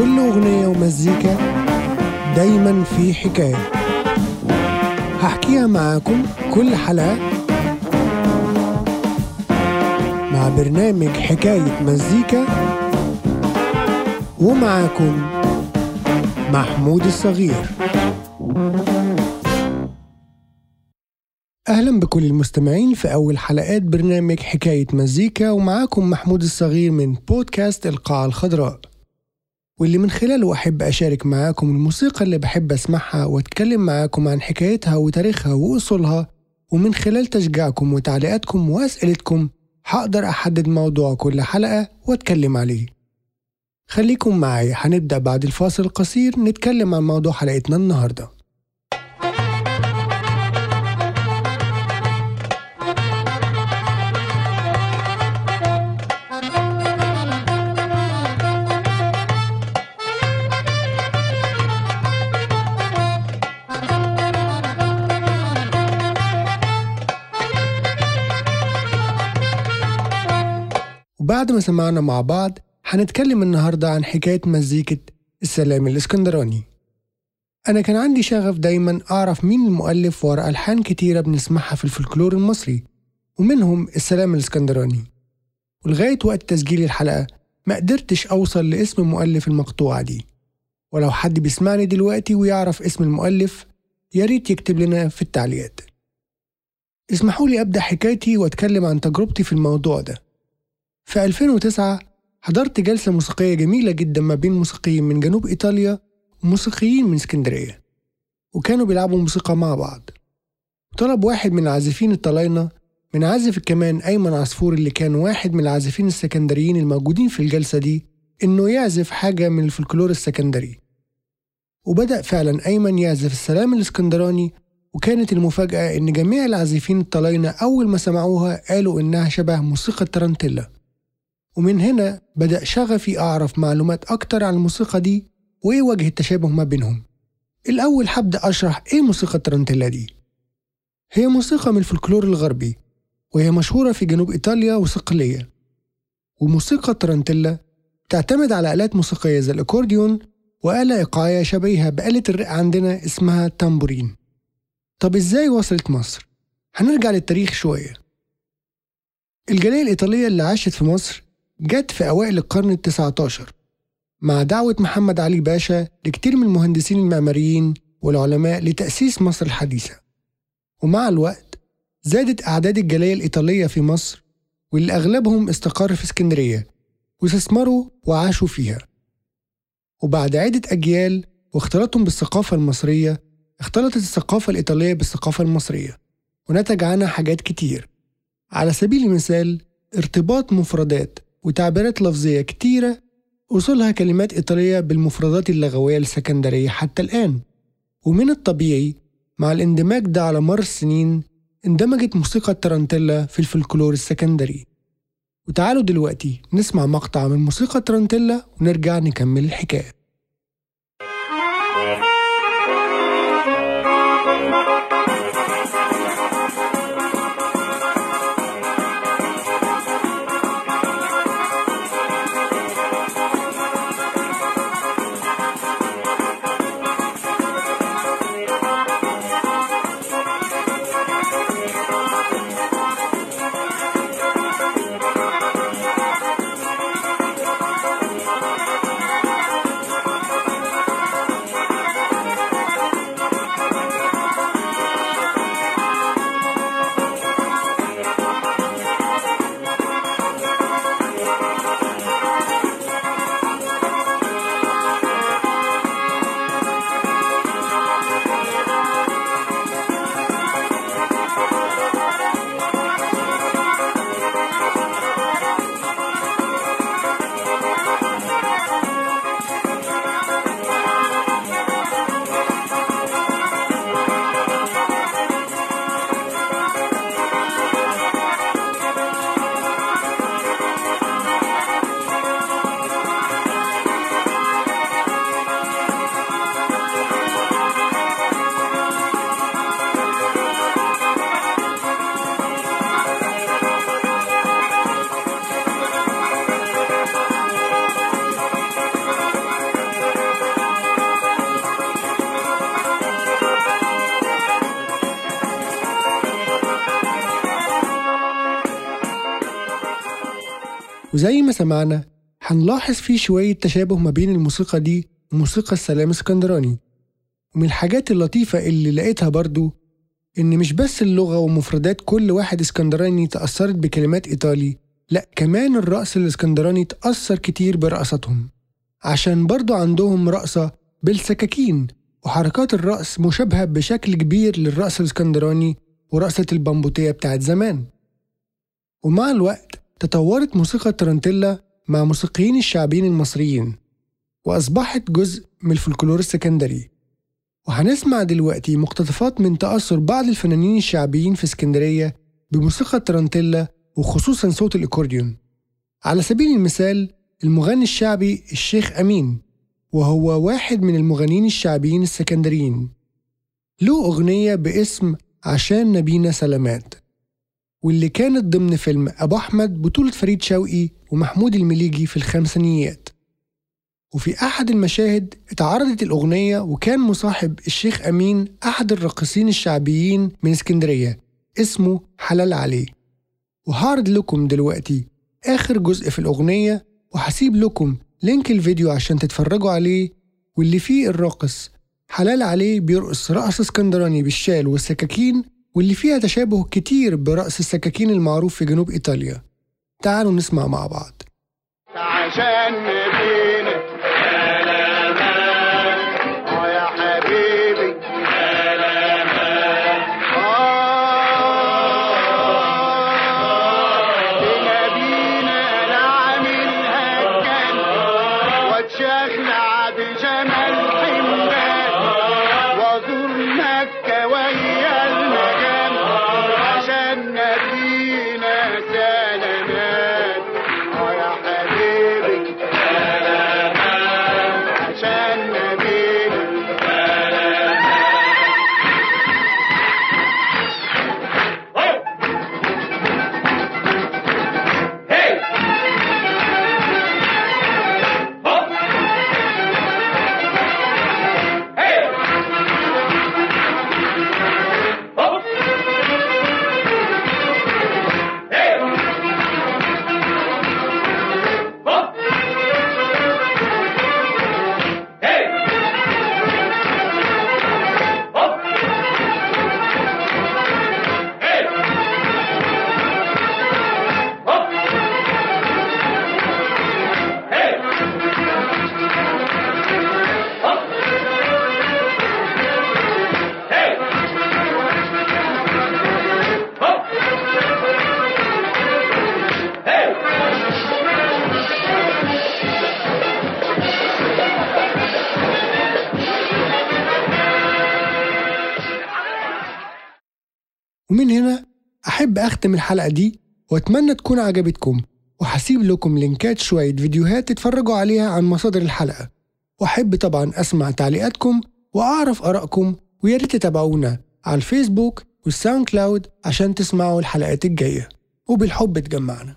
كل أغنية ومزيكا دايما في حكاية. هحكيها معاكم كل حلقة مع برنامج حكاية مزيكا ومعاكم محمود الصغير. أهلا بكل المستمعين في أول حلقات برنامج حكاية مزيكا ومعاكم محمود الصغير من بودكاست القاعة الخضراء. واللي من خلاله أحب أشارك معاكم الموسيقى اللي بحب أسمعها وأتكلم معاكم عن حكايتها وتاريخها وأصولها ومن خلال تشجيعكم وتعليقاتكم وأسئلتكم هقدر أحدد موضوع كل حلقة وأتكلم عليه. خليكم معايا هنبدأ بعد الفاصل القصير نتكلم عن موضوع حلقتنا النهارده. وبعد ما سمعنا مع بعض هنتكلم النهاردة عن حكاية مزيكة السلام الإسكندراني. أنا كان عندي شغف دايما أعرف مين المؤلف ورا ألحان كتيرة بنسمعها في الفلكلور المصري ومنهم السلام الإسكندراني. ولغاية وقت تسجيل الحلقة ما قدرتش أوصل لاسم مؤلف المقطوعة دي. ولو حد بيسمعني دلوقتي ويعرف اسم المؤلف ياريت يكتب لنا في التعليقات. اسمحوا لي أبدأ حكايتي وأتكلم عن تجربتي في الموضوع ده. في 2009 حضرت جلسة موسيقية جميلة جدا ما بين موسيقيين من جنوب إيطاليا وموسيقيين من اسكندرية وكانوا بيلعبوا موسيقى مع بعض. طلب واحد من العازفين الطلاينة من عازف الكمان أيمن عصفور اللي كان واحد من العازفين السكندريين الموجودين في الجلسة دي إنه يعزف حاجة من الفلكلور السكندري. وبدأ فعلا أيمن يعزف السلام الإسكندراني وكانت المفاجأة إن جميع العازفين الطلاينة أول ما سمعوها قالوا إنها شبه موسيقى الترنتيلا ومن هنا بدأ شغفي أعرف معلومات أكتر عن الموسيقى دي وإيه وجه التشابه ما بينهم. الأول هبدأ أشرح إيه موسيقى الترنتيلا دي. هي موسيقى من الفلكلور الغربي وهي مشهورة في جنوب إيطاليا وصقلية. وموسيقى الترنتيلا تعتمد على آلات موسيقية زي الأكورديون وآلة إيقاعية شبيهة بآلة الرق عندنا اسمها تامبورين. طب إزاي وصلت مصر؟ هنرجع للتاريخ شوية. الجالية الإيطالية اللي عاشت في مصر جت في أوائل القرن التسعة عشر مع دعوة محمد علي باشا لكتير من المهندسين المعماريين والعلماء لتأسيس مصر الحديثة. ومع الوقت زادت أعداد الجالية الإيطالية في مصر واللي أغلبهم استقر في اسكندرية واستثمروا وعاشوا فيها. وبعد عدة أجيال واختلاطهم بالثقافة المصرية اختلطت الثقافة الإيطالية بالثقافة المصرية ونتج عنها حاجات كتير. على سبيل المثال ارتباط مفردات وتعبيرات لفظية كتيرة أصولها كلمات إيطالية بالمفردات اللغوية السكندرية حتى الآن. ومن الطبيعي مع الاندماج ده على مر السنين اندمجت موسيقى الترنتيلا في الفلكلور السكندري. وتعالوا دلوقتي نسمع مقطع من موسيقى الترنتيلا ونرجع نكمل الحكاية. وزي ما سمعنا هنلاحظ فيه شوية تشابه ما بين الموسيقى دي وموسيقى السلام اسكندراني ومن الحاجات اللطيفة اللي لقيتها برضو إن مش بس اللغة ومفردات كل واحد إسكندراني تأثرت بكلمات إيطالي لأ كمان الرقص الإسكندراني تأثر كتير برقصتهم. عشان برضو عندهم رقصة بالسكاكين وحركات الرقص مشابهة بشكل كبير للرقص الإسكندراني ورقصة البامبوتية بتاعت زمان. ومع الوقت تطورت موسيقى الترنتيلا مع موسيقيين الشعبيين المصريين وأصبحت جزء من الفولكلور السكندري. وهنسمع دلوقتي مقتطفات من تأثر بعض الفنانين الشعبيين في اسكندرية بموسيقى الترنتيلا وخصوصا صوت الأكورديون. على سبيل المثال المغني الشعبي الشيخ أمين وهو واحد من المغنيين الشعبيين السكندريين. له أغنية باسم عشان نبينا سلامات. واللي كانت ضمن فيلم أبو أحمد بطولة فريد شوقي ومحمود المليجي في الخمسينيات. وفي أحد المشاهد اتعرضت الأغنية وكان مصاحب الشيخ أمين أحد الراقصين الشعبيين من اسكندرية اسمه حلال عليه وهعرض لكم دلوقتي آخر جزء في الأغنية وهسيب لكم لينك الفيديو عشان تتفرجوا عليه. واللي فيه الراقص حلال عليه بيرقص رقص اسكندراني بالشال والسكاكين واللي فيها تشابه كتير برقص السكاكين المعروف في جنوب إيطاليا. تعالوا نسمع مع بعض. عشان ومن هنا أحب أختم الحلقة دي وأتمنى تكون عجبتكم وهسيب لكم لينكات شوية فيديوهات تتفرجوا عليها عن مصادر الحلقة. وأحب طبعا أسمع تعليقاتكم وأعرف آرائكم ويا ريت تتابعونا على الفيسبوك وال SoundCloud عشان تسمعوا الحلقات الجاية. وبالحب تجمعنا